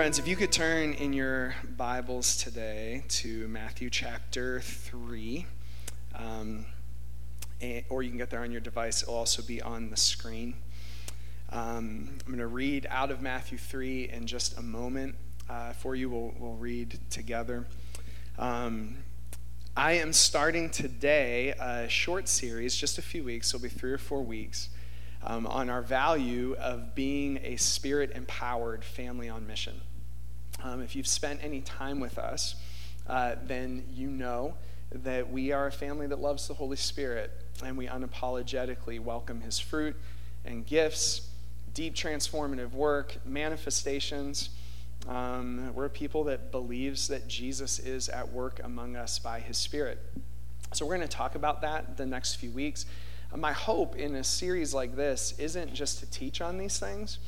Friends, if you could turn in your Bibles today to Matthew chapter 3, um, and, or you can get there on your device, it'll also be on the screen. Um, I'm going to read out of Matthew 3 in just a moment uh, for you. We'll, we'll read together. Um, I am starting today a short series, just a few weeks, it'll be three or four weeks um, on our value of being a spirit empowered family on mission. Um, if you've spent any time with us, uh, then you know that we are a family that loves the Holy Spirit and we unapologetically welcome his fruit and gifts, deep transformative work, manifestations. Um, we're a people that believes that Jesus is at work among us by his Spirit. So we're going to talk about that the next few weeks my hope in a series like this isn't just to teach on these things,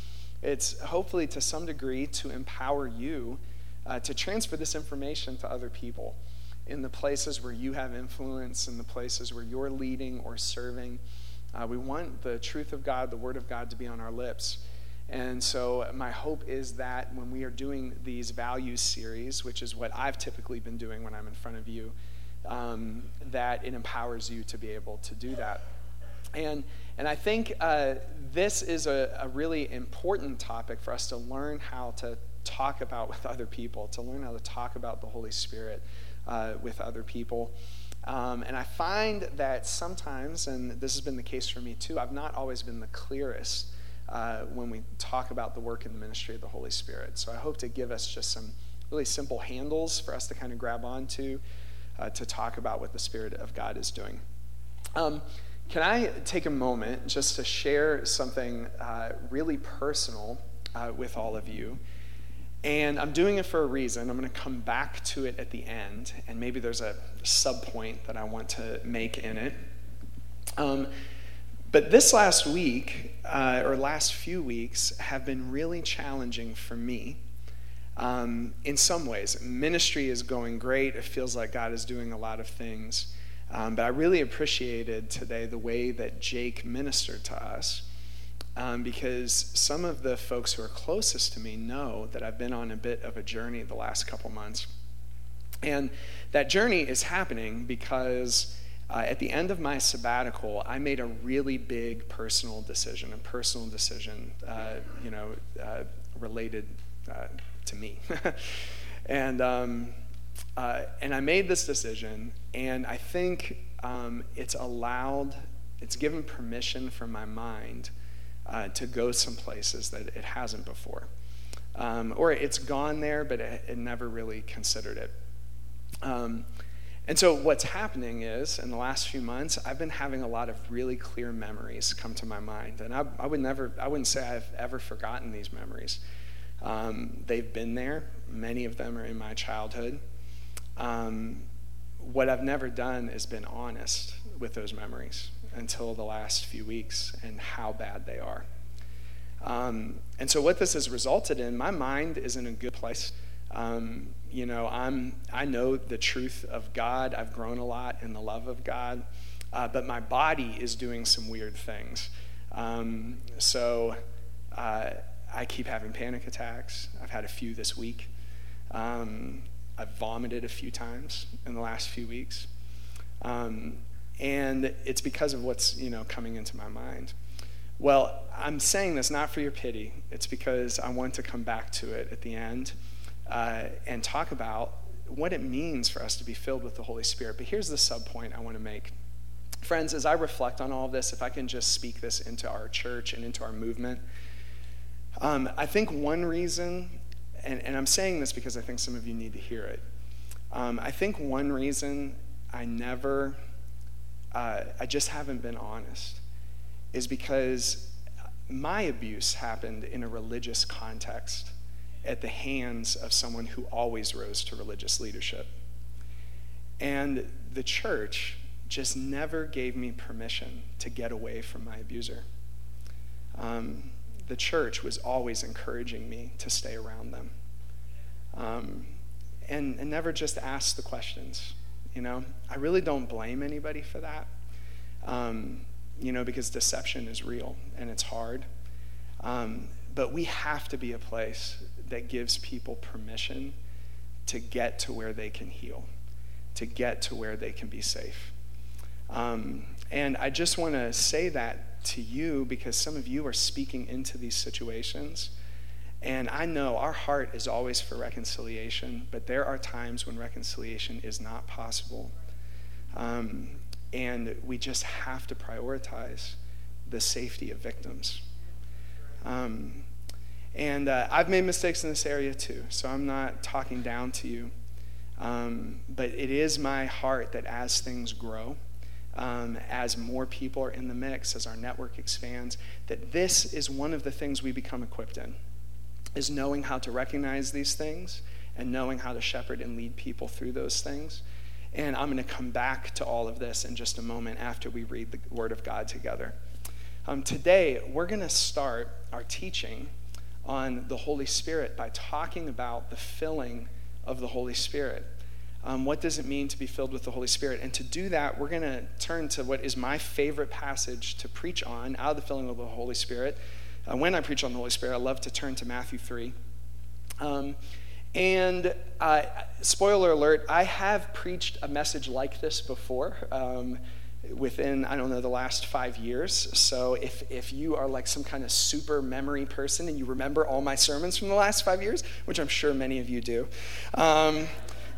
it's hopefully to some degree to empower you uh, to transfer this information to other people in the places where you have influence, in the places where you're leading or serving. Uh, we want the truth of God, the Word of God, to be on our lips. And so, my hope is that when we are doing these values series, which is what I've typically been doing when I'm in front of you, um, that it empowers you to be able to do that. And, and I think uh, this is a, a really important topic for us to learn how to talk about with other people, to learn how to talk about the Holy Spirit uh, with other people. Um, and I find that sometimes, and this has been the case for me too, I've not always been the clearest uh, when we talk about the work and the ministry of the Holy Spirit. So I hope to give us just some really simple handles for us to kind of grab onto uh, to talk about what the Spirit of God is doing. Um, can I take a moment just to share something uh, really personal uh, with all of you? And I'm doing it for a reason. I'm going to come back to it at the end, and maybe there's a sub point that I want to make in it. Um, but this last week, uh, or last few weeks, have been really challenging for me. Um, in some ways, ministry is going great. It feels like God is doing a lot of things. Um, but I really appreciated today the way that Jake ministered to us um, because some of the folks who are closest to me know that I've been on a bit of a journey the last couple months. And that journey is happening because uh, at the end of my sabbatical, I made a really big personal decision, a personal decision, uh, you know, uh, related uh, to me. and um, uh, and I made this decision, and I think um, it's allowed, it's given permission for my mind uh, to go some places that it hasn't before. Um, or it's gone there, but it, it never really considered it. Um, and so, what's happening is, in the last few months, I've been having a lot of really clear memories come to my mind. And I, I would never, I wouldn't say I've ever forgotten these memories. Um, they've been there, many of them are in my childhood. Um, what I've never done is been honest with those memories until the last few weeks and how bad they are. Um, and so, what this has resulted in, my mind is in a good place. Um, you know, I'm, I know the truth of God. I've grown a lot in the love of God, uh, but my body is doing some weird things. Um, so, uh, I keep having panic attacks. I've had a few this week. Um, I've vomited a few times in the last few weeks. Um, and it's because of what's you know coming into my mind. Well, I'm saying this not for your pity. It's because I want to come back to it at the end uh, and talk about what it means for us to be filled with the Holy Spirit. But here's the sub point I want to make. Friends, as I reflect on all of this, if I can just speak this into our church and into our movement, um, I think one reason and, and I'm saying this because I think some of you need to hear it. Um, I think one reason I never, uh, I just haven't been honest, is because my abuse happened in a religious context at the hands of someone who always rose to religious leadership. And the church just never gave me permission to get away from my abuser. Um, the church was always encouraging me to stay around them. Um, and, and never just ask the questions. You know, I really don't blame anybody for that. Um, you know, because deception is real and it's hard. Um, but we have to be a place that gives people permission to get to where they can heal, to get to where they can be safe. Um, and I just want to say that to you because some of you are speaking into these situations. And I know our heart is always for reconciliation, but there are times when reconciliation is not possible. Um, and we just have to prioritize the safety of victims. Um, and uh, I've made mistakes in this area too, so I'm not talking down to you. Um, but it is my heart that as things grow, um, as more people are in the mix, as our network expands, that this is one of the things we become equipped in, is knowing how to recognize these things and knowing how to shepherd and lead people through those things. And I'm going to come back to all of this in just a moment after we read the Word of God together. Um, today, we're going to start our teaching on the Holy Spirit by talking about the filling of the Holy Spirit. Um, what does it mean to be filled with the Holy Spirit? And to do that, we're going to turn to what is my favorite passage to preach on out of the filling of the Holy Spirit. Uh, when I preach on the Holy Spirit, I love to turn to Matthew 3. Um, and uh, spoiler alert, I have preached a message like this before. Um, within, I don't know, the last five years. So if, if you are like some kind of super memory person and you remember all my sermons from the last five years, which I'm sure many of you do, um,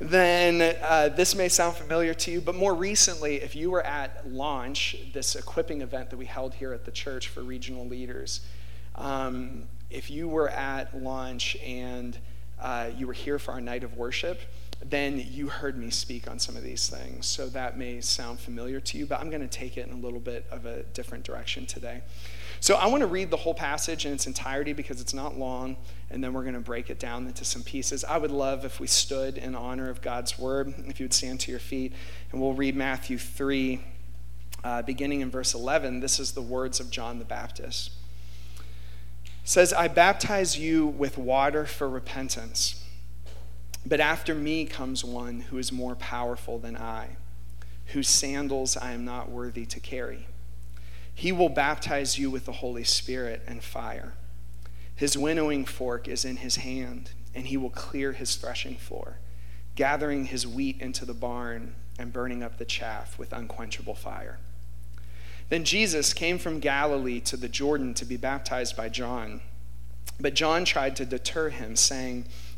then uh, this may sound familiar to you. But more recently, if you were at Launch, this equipping event that we held here at the church for regional leaders, um, if you were at Launch and uh, you were here for our night of worship, then you heard me speak on some of these things. So that may sound familiar to you, but I'm going to take it in a little bit of a different direction today. So I want to read the whole passage in its entirety because it's not long, and then we're going to break it down into some pieces. I would love if we stood in honor of God's word, if you would stand to your feet, and we'll read Matthew 3, uh, beginning in verse 11. This is the words of John the Baptist. It says, I baptize you with water for repentance. But after me comes one who is more powerful than I, whose sandals I am not worthy to carry. He will baptize you with the Holy Spirit and fire. His winnowing fork is in his hand, and he will clear his threshing floor, gathering his wheat into the barn and burning up the chaff with unquenchable fire. Then Jesus came from Galilee to the Jordan to be baptized by John. But John tried to deter him, saying,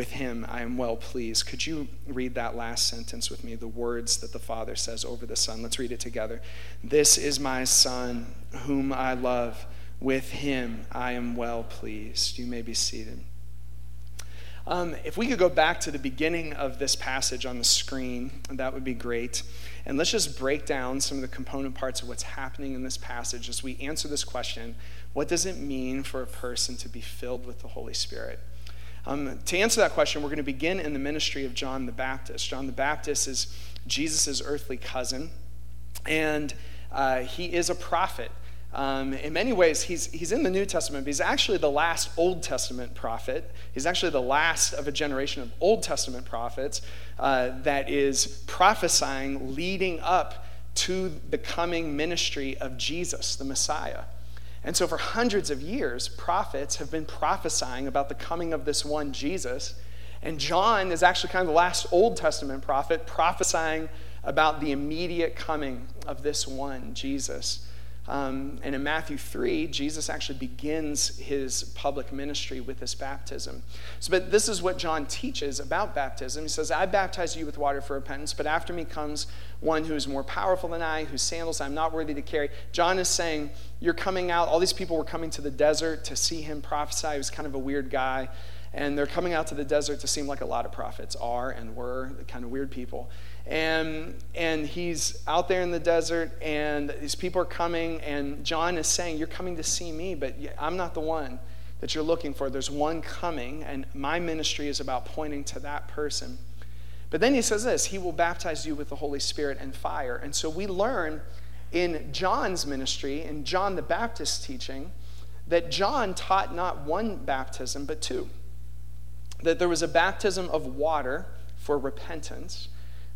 with him I am well pleased. Could you read that last sentence with me, the words that the Father says over the Son? Let's read it together. This is my Son, whom I love. With him I am well pleased. You may be seated. Um, if we could go back to the beginning of this passage on the screen, that would be great. And let's just break down some of the component parts of what's happening in this passage as we answer this question what does it mean for a person to be filled with the Holy Spirit? Um, to answer that question, we're going to begin in the ministry of John the Baptist. John the Baptist is Jesus' earthly cousin, and uh, he is a prophet. Um, in many ways, he's, he's in the New Testament, but he's actually the last Old Testament prophet. He's actually the last of a generation of Old Testament prophets uh, that is prophesying leading up to the coming ministry of Jesus, the Messiah. And so, for hundreds of years, prophets have been prophesying about the coming of this one Jesus. And John is actually kind of the last Old Testament prophet prophesying about the immediate coming of this one Jesus. Um, and in Matthew 3, Jesus actually begins his public ministry with this baptism. So, but this is what John teaches about baptism. He says, I baptize you with water for repentance, but after me comes one who is more powerful than I, whose sandals I'm not worthy to carry. John is saying, You're coming out. All these people were coming to the desert to see him prophesy. He was kind of a weird guy. And they're coming out to the desert to seem like a lot of prophets are and were, kind of weird people. And, and he's out there in the desert, and these people are coming, and John is saying, You're coming to see me, but I'm not the one. that you're looking for. There's one coming, and my ministry is about pointing to that person. But then he says this He will baptize you with the Holy Spirit and fire. And so we learn in John's ministry, in John the Baptist's teaching, that John taught not one baptism, but two. That there was a baptism of water for repentance.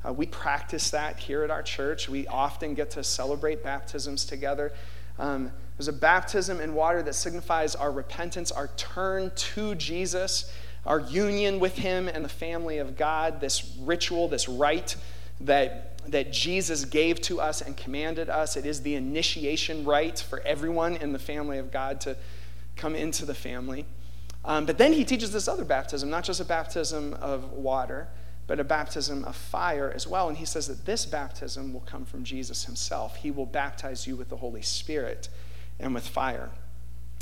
Uh, we practice that here at our church. We often get to celebrate baptisms together. Um, there's a baptism in water that signifies our repentance, our turn to Jesus, our union with Him and the family of God, this ritual, this rite that, that Jesus gave to us and commanded us. It is the initiation rite for everyone in the family of God to come into the family. Um, but then he teaches this other baptism, not just a baptism of water, but a baptism of fire as well. And he says that this baptism will come from Jesus himself. He will baptize you with the Holy Spirit and with fire.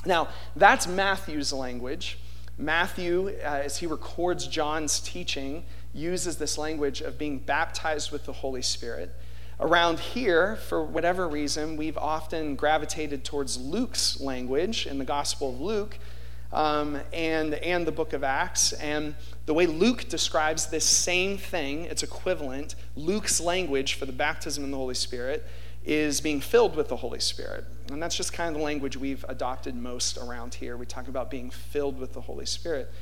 Now, that's Matthew's language. Matthew, uh, as he records John's teaching, uses this language of being baptized with the Holy Spirit. Around here, for whatever reason, we've often gravitated towards Luke's language in the Gospel of Luke um, and, and the book of Acts. And the way Luke describes this same thing, it's equivalent, Luke's language for the baptism in the Holy Spirit is being filled with the Holy Spirit. And that's just kind of the language we've adopted most around here. We talk about being filled with the Holy Spirit.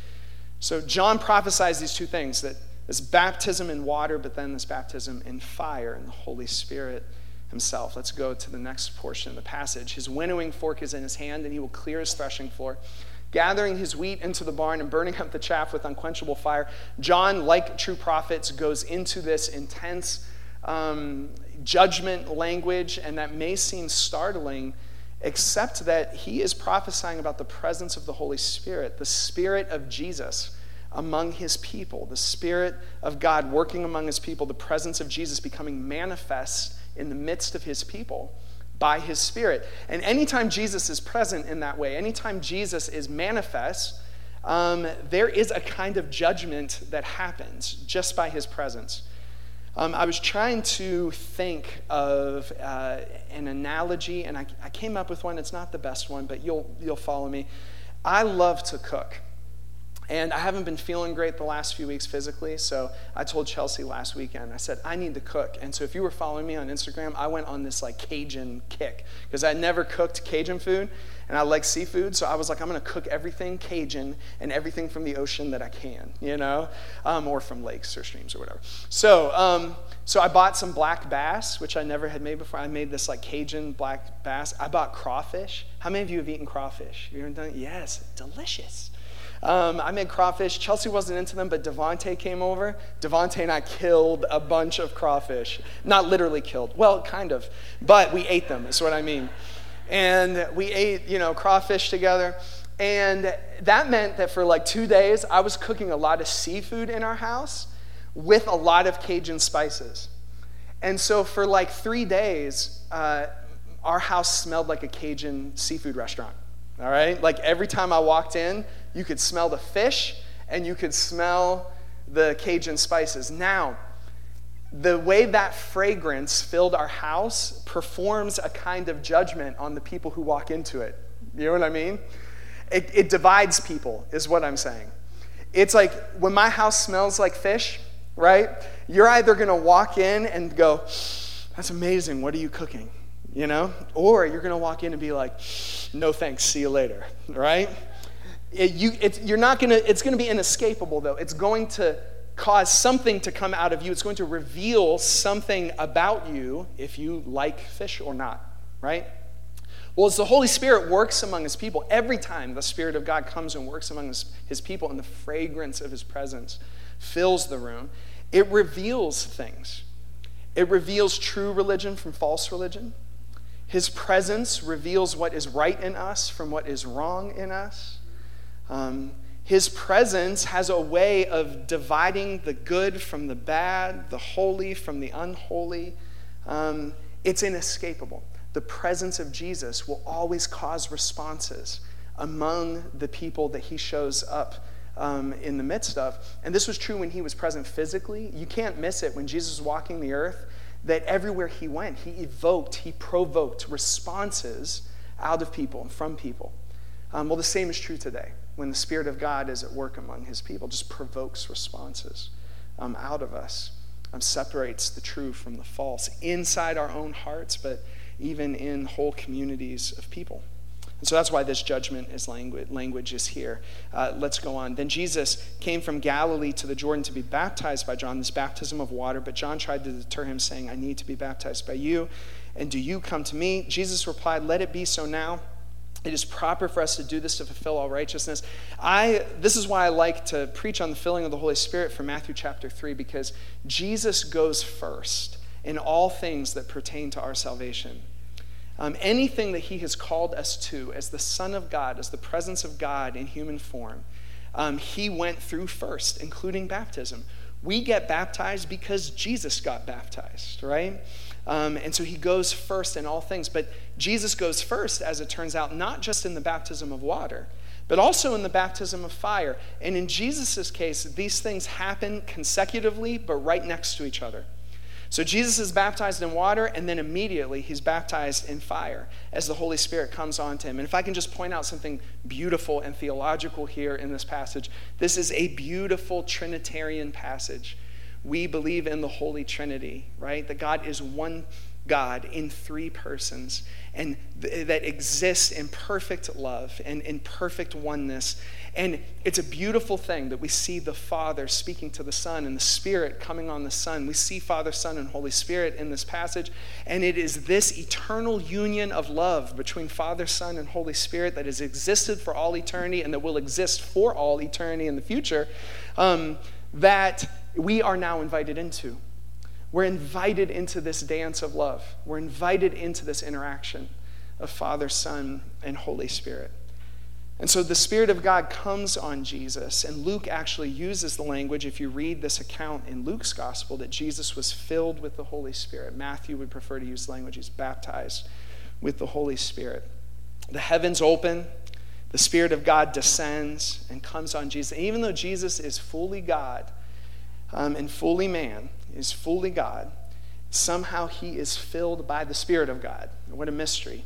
So John prophesies these two things that this baptism in water, but then this baptism in fire and the Holy Spirit himself. Let's go to the next portion of the passage. His winnowing fork is in his hand, and he will clear his threshing floor gathering his wheat into the barn and burning up the chaff with unquenchable fire. John, like true prophets, goes into this intense um, judgment language, and that may seem startling, except that he is prophesying about the presence of the Holy Spirit, the Spirit of Jesus among his people, the Spirit of God working among his people, the presence of Jesus becoming manifest in the midst of his people by his Spirit. And anytime Jesus is present in that way, anytime Jesus is manifest, um, there is a kind of judgment that happens just by his presence. Um, I was trying to think of uh, an analogy, and I, I came up with one. It's not the best one, but you'll, you'll follow me. I love to cook. And I haven't been feeling great the last few weeks physically, so I told Chelsea last weekend, I said, I need to cook. And so if you were following me on Instagram, I went on this like Cajun kick because I never cooked Cajun food and I like seafood, so I was like, I'm gonna cook everything Cajun and everything from the ocean that I can, you know, um, or from lakes or streams or whatever. So, um, so I bought some black bass, which I never had made before. I made this like Cajun black bass. I bought crawfish. How many of you have eaten crawfish? You ever done it? Yes, delicious. Um, I made crawfish. Chelsea wasn't into them, but Devonte came over. Devonte and I killed a bunch of crawfish. Not literally killed. Well, kind of. But we ate them, is what I mean. And we ate, you know, crawfish together. And that meant that for like two days, I was cooking a lot of seafood in our house with a lot of Cajun spices. And so for like three days, uh, our house smelled like a Cajun seafood restaurant. All right? Like every time I walked in, you could smell the fish and you could smell the Cajun spices. Now, the way that fragrance filled our house performs a kind of judgment on the people who walk into it. You know what I mean? It, it divides people, is what I'm saying. It's like when my house smells like fish, right? You're either going to walk in and go, That's amazing. What are you cooking? You know? Or you're going to walk in and be like, No thanks. See you later, right? It, you, you're not to, it's going to be inescapable, though. It's going to cause something to come out of you. It's going to reveal something about you if you like fish or not, right? Well, as the Holy Spirit works among his people, every time the Spirit of God comes and works among his, his people and the fragrance of his presence fills the room, it reveals things. It reveals true religion from false religion. His presence reveals what is right in us from what is wrong in us. Um, his presence has a way of dividing the good from the bad, the holy from the unholy. Um, it's inescapable. The presence of Jesus will always cause responses among the people that he shows up um, in the midst of. And this was true when he was present physically. You can't miss it when Jesus was walking the earth, that everywhere he went, he evoked, he provoked responses out of people and from people. Um, well, the same is true today. When the Spirit of God is at work among his people, just provokes responses um, out of us, um, separates the true from the false inside our own hearts, but even in whole communities of people. And so that's why this judgment is language, language is here. Uh, let's go on. Then Jesus came from Galilee to the Jordan to be baptized by John, this baptism of water. But John tried to deter him, saying, I need to be baptized by you. And do you come to me? Jesus replied, Let it be so now. It is proper for us to do this to fulfill all righteousness. I, this is why I like to preach on the filling of the Holy Spirit from Matthew chapter 3, because Jesus goes first in all things that pertain to our salvation. Um, anything that he has called us to as the Son of God, as the presence of God in human form, um, he went through first, including baptism. We get baptized because Jesus got baptized, right? Um, and so he goes first in all things. But Jesus goes first, as it turns out, not just in the baptism of water, but also in the baptism of fire. And in Jesus' case, these things happen consecutively, but right next to each other. So Jesus is baptized in water, and then immediately he's baptized in fire as the Holy Spirit comes onto him. And if I can just point out something beautiful and theological here in this passage, this is a beautiful Trinitarian passage. We believe in the Holy Trinity, right? That God is one God in three persons and th- that exists in perfect love and in perfect oneness. And it's a beautiful thing that we see the Father speaking to the Son and the Spirit coming on the Son. We see Father, Son, and Holy Spirit in this passage. And it is this eternal union of love between Father, Son, and Holy Spirit that has existed for all eternity and that will exist for all eternity in the future um, that we are now invited into. We're invited into this dance of love. We're invited into this interaction of Father, Son, and Holy Spirit. And so the Spirit of God comes on Jesus, and Luke actually uses the language, if you read this account in Luke's gospel, that Jesus was filled with the Holy Spirit. Matthew would prefer to use language, he's baptized with the Holy Spirit. The heavens open, the Spirit of God descends and comes on Jesus. And even though Jesus is fully God um, and fully man, is fully God, somehow he is filled by the Spirit of God. What a mystery.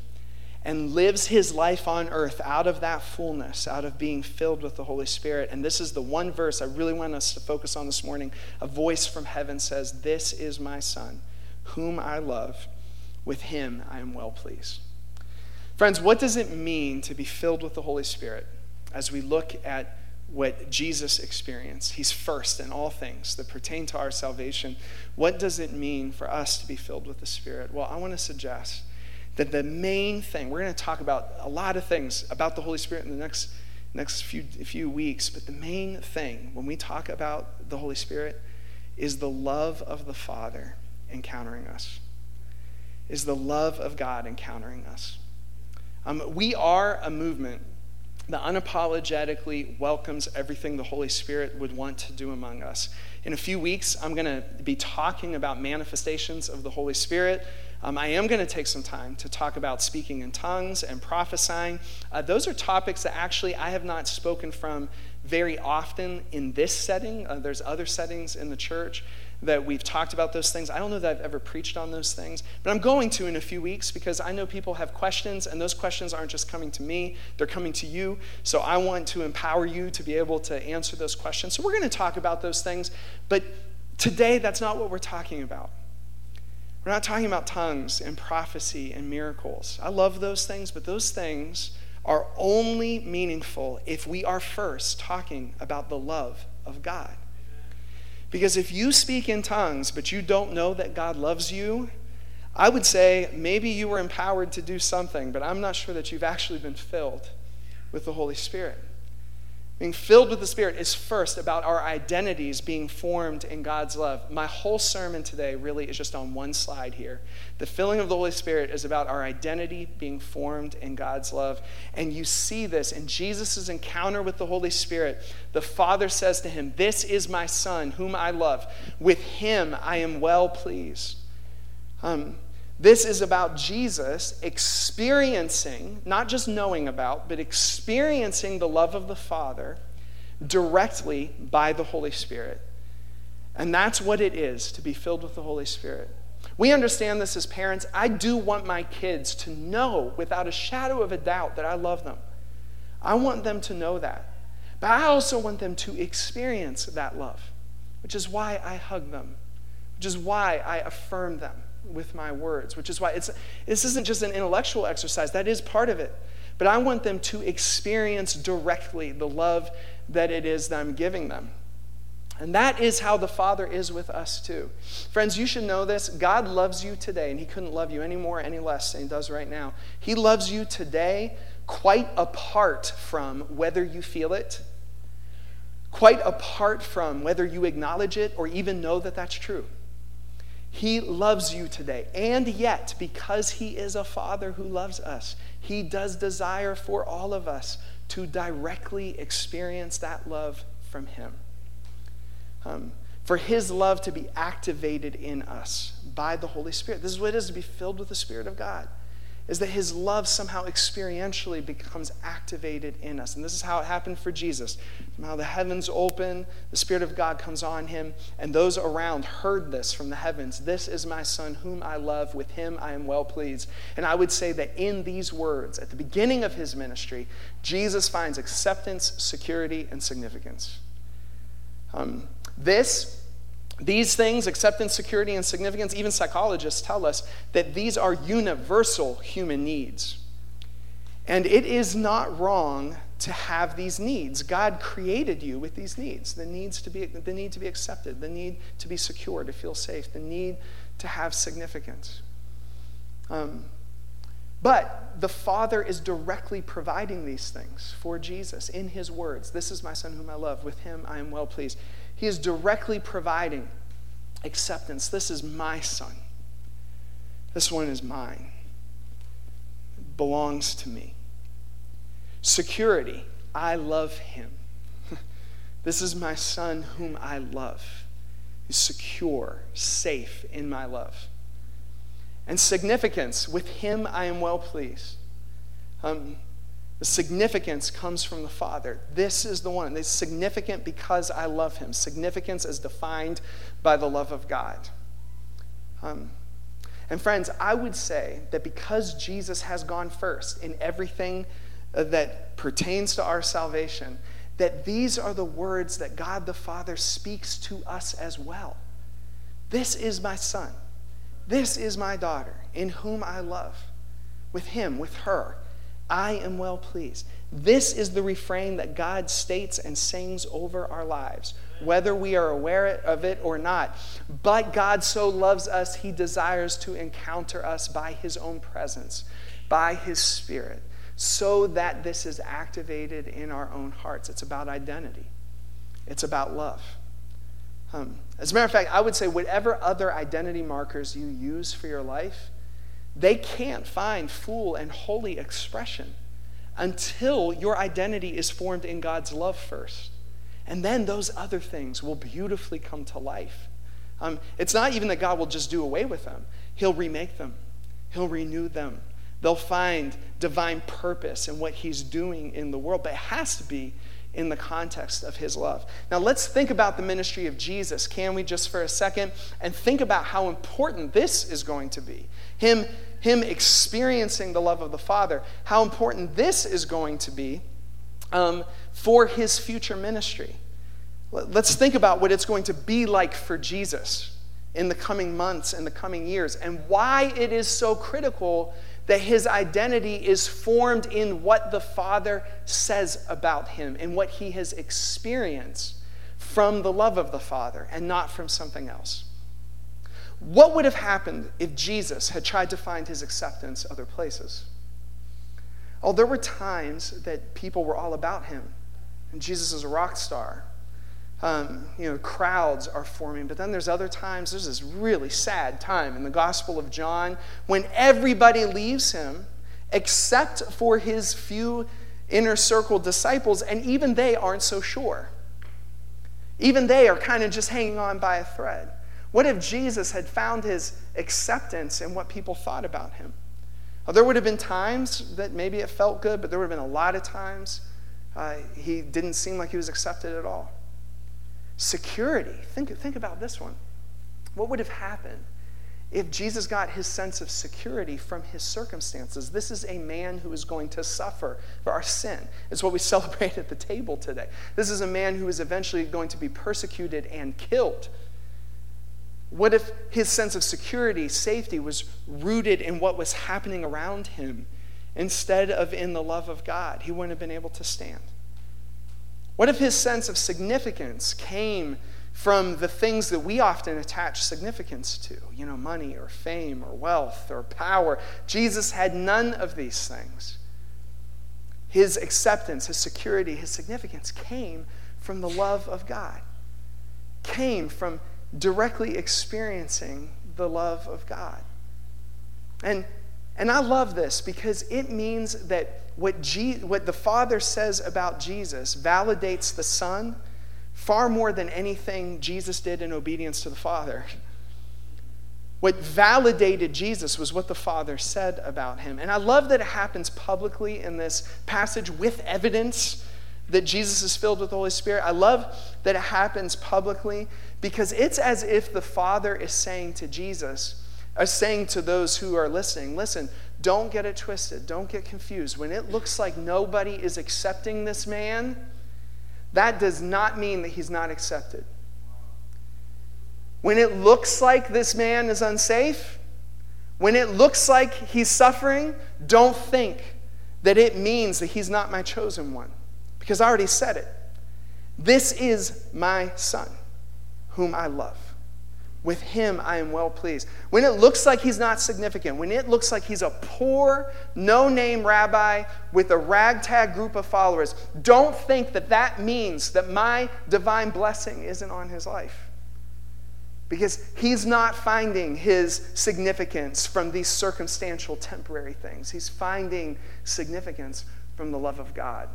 And lives his life on earth out of that fullness, out of being filled with the Holy Spirit. And this is the one verse I really want us to focus on this morning. A voice from heaven says, This is my Son, whom I love. With him I am well pleased. Friends, what does it mean to be filled with the Holy Spirit as we look at what Jesus experienced. He's first in all things that pertain to our salvation. What does it mean for us to be filled with the Spirit? Well, I want to suggest that the main thing, we're going to talk about a lot of things about the Holy Spirit in the next, next few, few weeks, but the main thing when we talk about the Holy Spirit is the love of the Father encountering us, is the love of God encountering us. Um, we are a movement that unapologetically welcomes everything the Holy Spirit would want to do among us. In a few weeks, I'm going to be talking about manifestations of the Holy Spirit. Um, I am going to take some time to talk about speaking in tongues and prophesying. Uh, those are topics that actually I have not spoken from very often in this setting. Uh, there's other settings in the church that we've talked about those things. I don't know that I've ever preached on those things, but I'm going to in a few weeks because I know people have questions, and those questions aren't just coming to me, they're coming to you. So I want to empower you to be able to answer those questions. So we're going to talk about those things, but today that's not what we're talking about. We're not talking about tongues and prophecy and miracles. I love those things, but those things are only meaningful if we are first talking about the love of God. Because if you speak in tongues, but you don't know that God loves you, I would say maybe you were empowered to do something, but I'm not sure that you've actually been filled with the Holy Spirit. Being filled with the Spirit is first about our identities being formed in God's love. My whole sermon today really is just on one slide here. The filling of the Holy Spirit is about our identity being formed in God's love. And you see this in Jesus' encounter with the Holy Spirit. The Father says to him, This is my Son, whom I love. With him I am well pleased. Um, this is about Jesus experiencing, not just knowing about, but experiencing the love of the Father directly by the Holy Spirit. And that's what it is to be filled with the Holy Spirit. We understand this as parents. I do want my kids to know without a shadow of a doubt that I love them. I want them to know that. But I also want them to experience that love, which is why I hug them, which is why I affirm them with my words, which is why it's, this isn't just an intellectual exercise, that is part of it. But I want them to experience directly the love that it is that I'm giving them. And that is how the Father is with us too. Friends, you should know this. God loves you today, and He couldn't love you any more, any less than He does right now. He loves you today quite apart from whether you feel it, quite apart from whether you acknowledge it or even know that that's true. He loves you today. And yet, because He is a Father who loves us, He does desire for all of us to directly experience that love from Him. Um, for His love to be activated in us by the Holy Spirit. This is what it is to be filled with the Spirit of God is that his love somehow experientially becomes activated in us. And this is how it happened for Jesus. Somehow the heavens open, the Spirit of God comes on him, and those around heard this from the heavens This is my Son, whom I love. With him I am well pleased. And I would say that in these words, at the beginning of his ministry, Jesus finds acceptance, security, and significance. Um, this these things, acceptance, security, and significance, even psychologists tell us that these are universal human needs. And it is not wrong to have these needs. God created you with these needs the, needs to be, the need to be accepted, the need to be secure, to feel safe, the need to have significance. Um, but the Father is directly providing these things for Jesus in His words. This is my Son whom I love. With Him I am well pleased. He is directly providing acceptance. This is my son. This one is mine. It belongs to me. Security. I love him. this is my son whom I love. He's secure, safe in my love. And significance. With him I am well pleased. Um, the significance comes from the Father. This is the one. It's significant because I love him. Significance is defined by the love of God. Um, and friends, I would say that because Jesus has gone first in everything uh, that pertains to our salvation, that these are the words that God the Father speaks to us as well. This is my son. This is my daughter, in whom I love. With him, with her. I am well pleased. This is the refrain that God states and sings over our lives, whether we are aware of it or not. But God so loves us, He desires to encounter us by His own presence, by His Spirit, so that this is activated in our own hearts. It's about identity, it's about love. Um, as a matter of fact, I would say whatever other identity markers you use for your life, they can't find full and holy expression until your identity is formed in God's love first. And then those other things will beautifully come to life. Um, it's not even that God will just do away with them, He'll remake them, He'll renew them. They'll find divine purpose in what He's doing in the world, but it has to be in the context of his love. Now, let's think about the ministry of Jesus, can we, just for a second, and think about how important this is going to be. Him, him experiencing the love of the Father, how important this is going to be um, for his future ministry. Let's think about what it's going to be like for Jesus in the coming months and the coming years, and why it is so critical that his identity is formed in what the Father says about him, and what he has experienced from the love of the Father, and not from something else. What would have happened if Jesus had tried to find his acceptance other places? Oh, there were times that people were all about him, and Jesus is a rock star um, you know, crowds are forming. But then there's other times, there's this really sad time in the Gospel of John when everybody leaves him except for his few inner circle disciples, and even they aren't so sure. Even they are kind of just hanging on by a thread. What if Jesus had found his acceptance in what people thought about him? Well, there would have been times that maybe it felt good, but there would have been a lot of times uh, he didn't seem like he was accepted at all. Security. Think, think about this one. What would have happened if Jesus got his sense of security from his circumstances. This is a man who is going to suffer for our sin. It's what we celebrate at the table today. This is a man who is eventually going to be persecuted and killed. What if his sense of security, safety, was rooted in what was happening around him instead of in the love of God? He wouldn't have been able to stand. What if his sense of significance came from the things that we often attach significance to, you know, money or fame or wealth or power. Jesus had none of these things. His acceptance, his security, his significance came from the love of God, came from directly experiencing the love of God. And, and I love this because it means that what, G, what the Father says about Jesus validates the Son far more than anything Jesus did in obedience to the Father. What validated Jesus was what the Father said about him. And I love that it happens publicly in this passage with evidence that Jesus is filled with the Holy Spirit. I love that it happens publicly because it's as if the Father is saying to Jesus, is saying to those who are listening, listen, don't get it twisted. Don't get confused. When it looks like nobody is accepting this man, that does not mean that he's not accepted. When it looks like this man is unsafe, when it looks like he's suffering, don't think that it means that he's not my chosen one. Because I already said it. This is my son, whom I love. With him I am well pleased. When it looks like he's not significant, when it looks like he's a poor, no name rabbi with a ragtag group of followers, don't think that that means that my divine blessing isn't on his life. Because he's not finding his significance from these circumstantial, temporary things. He's finding significance from the love of God.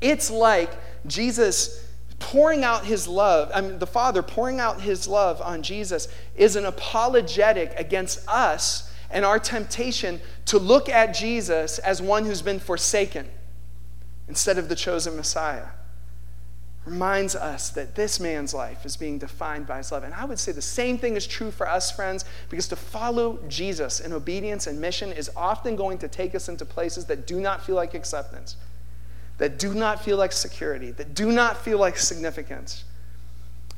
It's like Jesus pouring out his love, I mean, the Father pouring out his love on Jesus is an apologetic against us and our temptation to look at Jesus as one who's been forsaken instead of the chosen Messiah. Reminds us that this man's life is being defined by his love. And I would say the same thing is true for us, friends, because to follow Jesus in obedience and mission is often going to take us into places that do not feel like acceptance that do not feel like security, that do not feel like significance.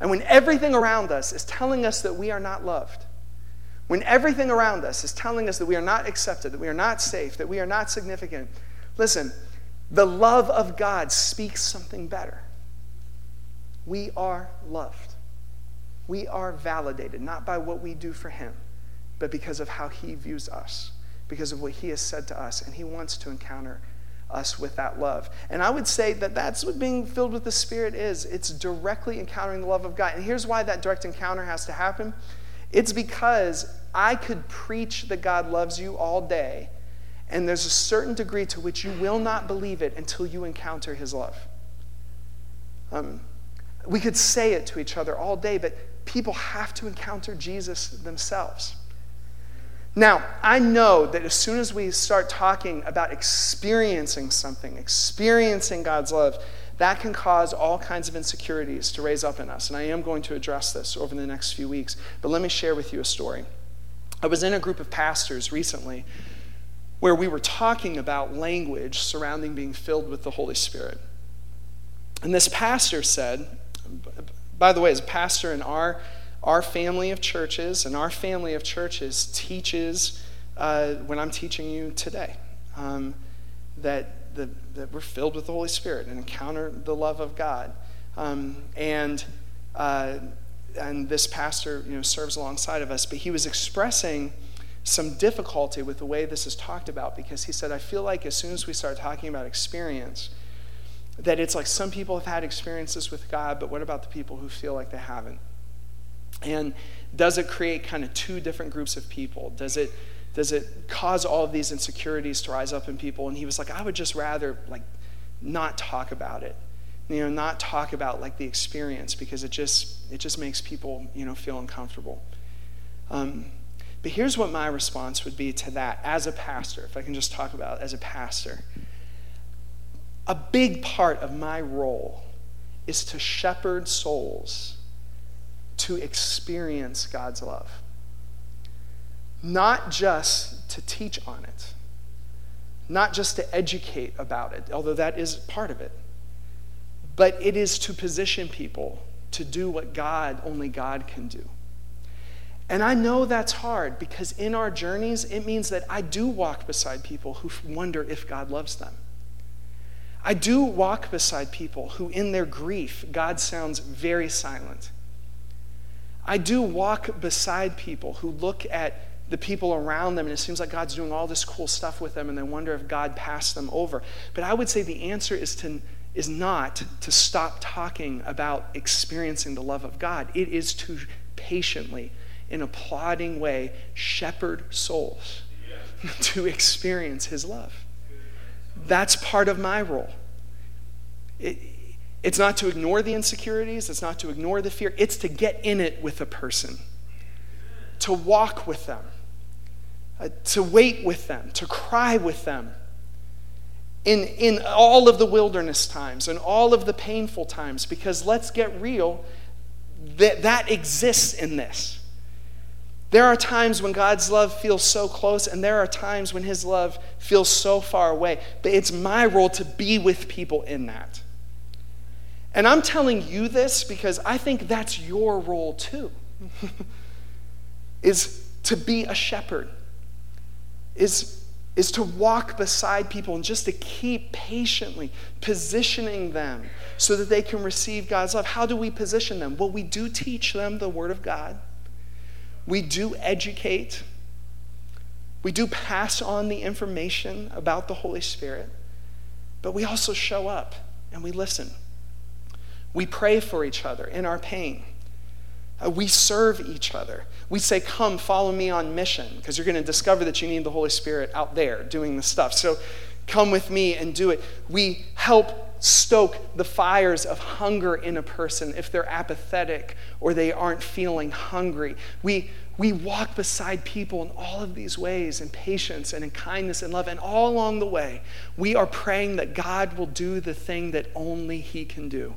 And when everything around us is telling us that we are not loved, when everything around us is telling us that we are not accepted, that we are not safe, that we are not significant, listen, the love of God speaks something better. We are loved. We are validated, not by what we do for Him, but because of how He views us, because of what He has said to us, and He wants to encounter us with that love. And I would say that that's what being filled with the Spirit is it's directly encountering the love of God. And here's why that direct encounter has to happen it's because I could preach that God loves you all day, and there's a certain degree to which you will not believe it until you encounter His love. Um, we could say it to each other all day, but people have to encounter Jesus themselves. Now, I know that as soon as we start talking about experiencing something, experiencing God's love, that can cause all kinds of insecurities to raise up in us. And I am going to address this over the next few weeks. But let me share with you a story. I was in a group of pastors recently where we were talking about language surrounding being filled with the Holy Spirit. And this pastor said, by the way, as a pastor in our our family of churches and our family of churches teaches uh, when I'm teaching you today um, that, the, that we're filled with the Holy Spirit and encounter the love of God. Um, and, uh, and this pastor you know, serves alongside of us, but he was expressing some difficulty with the way this is talked about because he said, I feel like as soon as we start talking about experience, that it's like some people have had experiences with God, but what about the people who feel like they haven't? And does it create kind of two different groups of people? Does it does it cause all of these insecurities to rise up in people? And he was like, I would just rather like not talk about it. You know, not talk about like the experience because it just it just makes people, you know, feel uncomfortable. Um, but here's what my response would be to that as a pastor, if I can just talk about as a pastor. A big part of my role is to shepherd souls to experience God's love. not just to teach on it, not just to educate about it, although that is part of it, but it is to position people to do what God, only God can do. And I know that's hard because in our journeys, it means that I do walk beside people who wonder if God loves them. I do walk beside people who, in their grief, God sounds very silent. I do walk beside people who look at the people around them and it seems like God's doing all this cool stuff with them and they wonder if God passed them over. But I would say the answer is to is not to stop talking about experiencing the love of God. It is to patiently, in a plodding way, shepherd souls to experience his love. That's part of my role. It, it's not to ignore the insecurities, it's not to ignore the fear, it's to get in it with a person, to walk with them, uh, to wait with them, to cry with them. In, in all of the wilderness times and all of the painful times, because let's get real, that, that exists in this. There are times when God's love feels so close, and there are times when His love feels so far away. But it's my role to be with people in that. And I'm telling you this because I think that's your role too. is to be a shepherd. Is is to walk beside people and just to keep patiently positioning them so that they can receive God's love. How do we position them? Well, we do teach them the Word of God, we do educate, we do pass on the information about the Holy Spirit, but we also show up and we listen. We pray for each other in our pain. Uh, we serve each other. We say, Come, follow me on mission, because you're going to discover that you need the Holy Spirit out there doing the stuff. So come with me and do it. We help stoke the fires of hunger in a person if they're apathetic or they aren't feeling hungry. We, we walk beside people in all of these ways in patience and in kindness and love. And all along the way, we are praying that God will do the thing that only He can do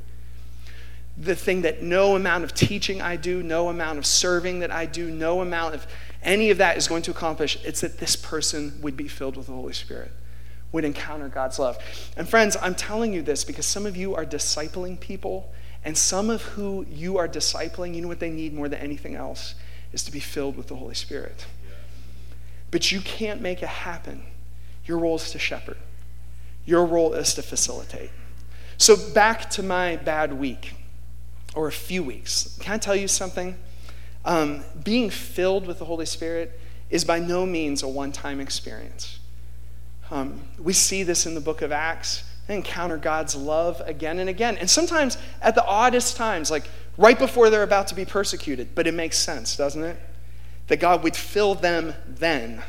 the thing that no amount of teaching I do, no amount of serving that I do, no amount of any of that is going to accomplish. It's that this person would be filled with the Holy Spirit, would encounter God's love. And friends, I'm telling you this because some of you are discipling people, and some of who you are discipling, you know what they need more than anything else is to be filled with the Holy Spirit. But you can't make it happen. Your role is to shepherd. Your role is to facilitate. So back to my bad week or a few weeks. Can I tell you something? Um, being filled with the Holy Spirit is by no means a one time experience. Um, we see this in the book of Acts. They encounter God's love again and again. And sometimes at the oddest times, like right before they're about to be persecuted. But it makes sense, doesn't it? That God would fill them then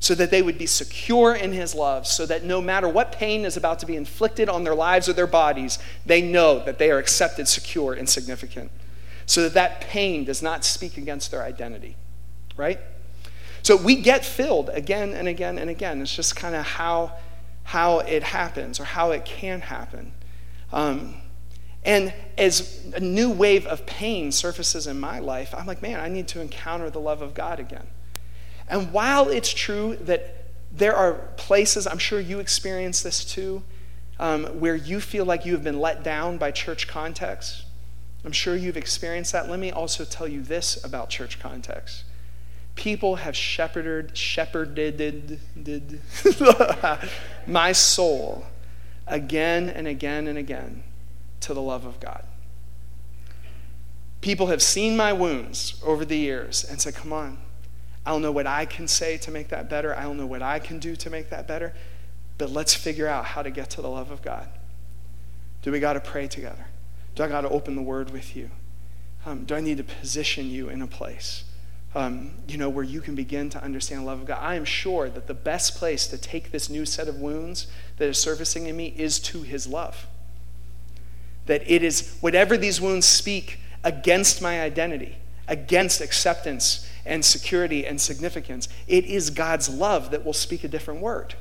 so that they would be secure in his love, so that no matter what pain is about to be inflicted on their lives or their bodies, they know that they are accepted, secure, and significant. So that that pain does not speak against their identity, right? So we get filled again and again and again. It's just kind of how, how it happens or how it can happen. Um, and as a new wave of pain surfaces in my life, I'm like, man, I need to encounter the love of God again. And while it's true that there are places, I'm sure you experience this too, um, where you feel like you have been let down by church context. I'm sure you've experienced that. Let me also tell you this about church context. People have shepherded, shepherded did, my soul again and again and again to the love of God. People have seen my wounds over the years and said, Come on, I don't know what I can say to make that better. I don't know what I can do to make that better. But let's figure out how to get to the love of God. Do we got to pray together? Do I got to open the word with you? Um, do I need to position you in a place, um, you know, where you can begin to understand the love of God? I am sure that the best place to take this new set of wounds that is surfacing in me is to His love. That it is whatever these wounds speak against my identity, against acceptance and security and significance. It is God's love that will speak a different word,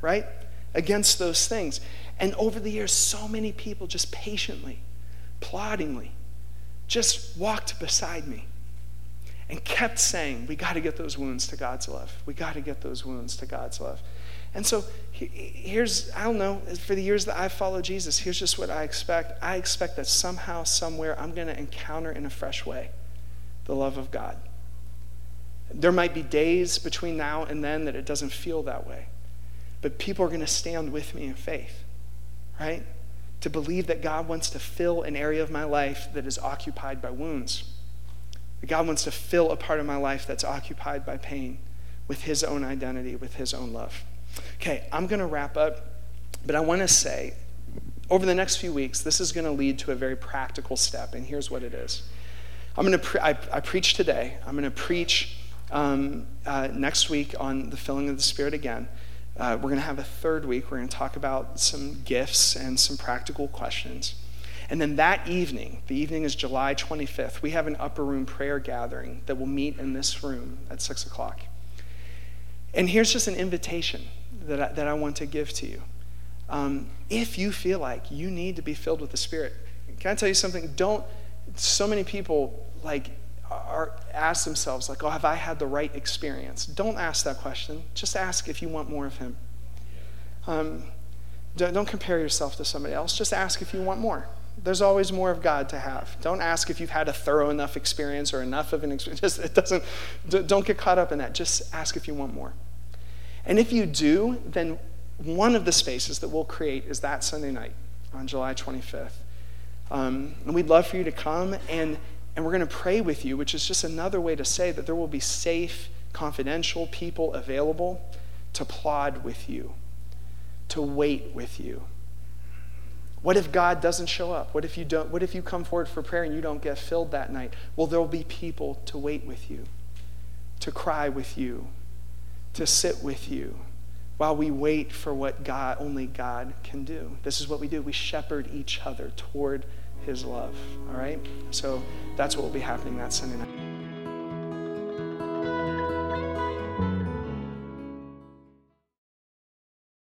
right? Against those things. And over the years, so many people just patiently, ploddingly, just walked beside me. and kept saying, We got to get those wounds to God's love. We got to get those wounds to God's love. And so here's, I don't know, for the years that I've followed Jesus, here's just what I expect. I expect that somehow, somewhere, I'm going to encounter in a fresh way the love of God. There might be days between now and then that it doesn't feel that way. But people are going to stand with me in faith, right? To believe that God wants to fill an area of my life that is occupied by wounds. That God wants to fill a part of my life that's occupied by pain with His own identity, with His own love. Okay, I'm going to wrap up, but I want to say over the next few weeks, this is going to lead to a very practical step, and here's what it is. I'm going to pre- I, I preach today. I'm going to preach um, uh, next week on the filling of the Spirit again. Uh, we're going to have a third week. We're going to talk about some gifts and some practical questions. And then that evening, the evening is July 25th, we have an upper room prayer gathering that will meet in this room at 6 o'clock. And here's just an invitation that I, that I want to give to you. Um, if you feel like you need to be filled with the Spirit, can I tell you something? Don't, so many people like ask themselves like, "Oh, have I had the right experience?" Don't ask that question. Just ask if you want more of Him. Um, don't, don't compare yourself to somebody else. Just ask if you want more. There's always more of God to have. Don't ask if you've had a thorough enough experience or enough of an experience. Just, it doesn't. Don't get caught up in that. Just ask if you want more. And if you do, then one of the spaces that we'll create is that Sunday night on July 25th. Um, and we'd love for you to come and and we're going to pray with you, which is just another way to say that there will be safe, confidential people available to plod with you, to wait with you. What if God doesn't show up? What if you don't what if you come forward for prayer and you don't get filled that night? Well, there'll be people to wait with you, to cry with you, to sit with you while we wait for what God only God can do. This is what we do. We shepherd each other toward his love. All right? So that's what will be happening that Sunday night.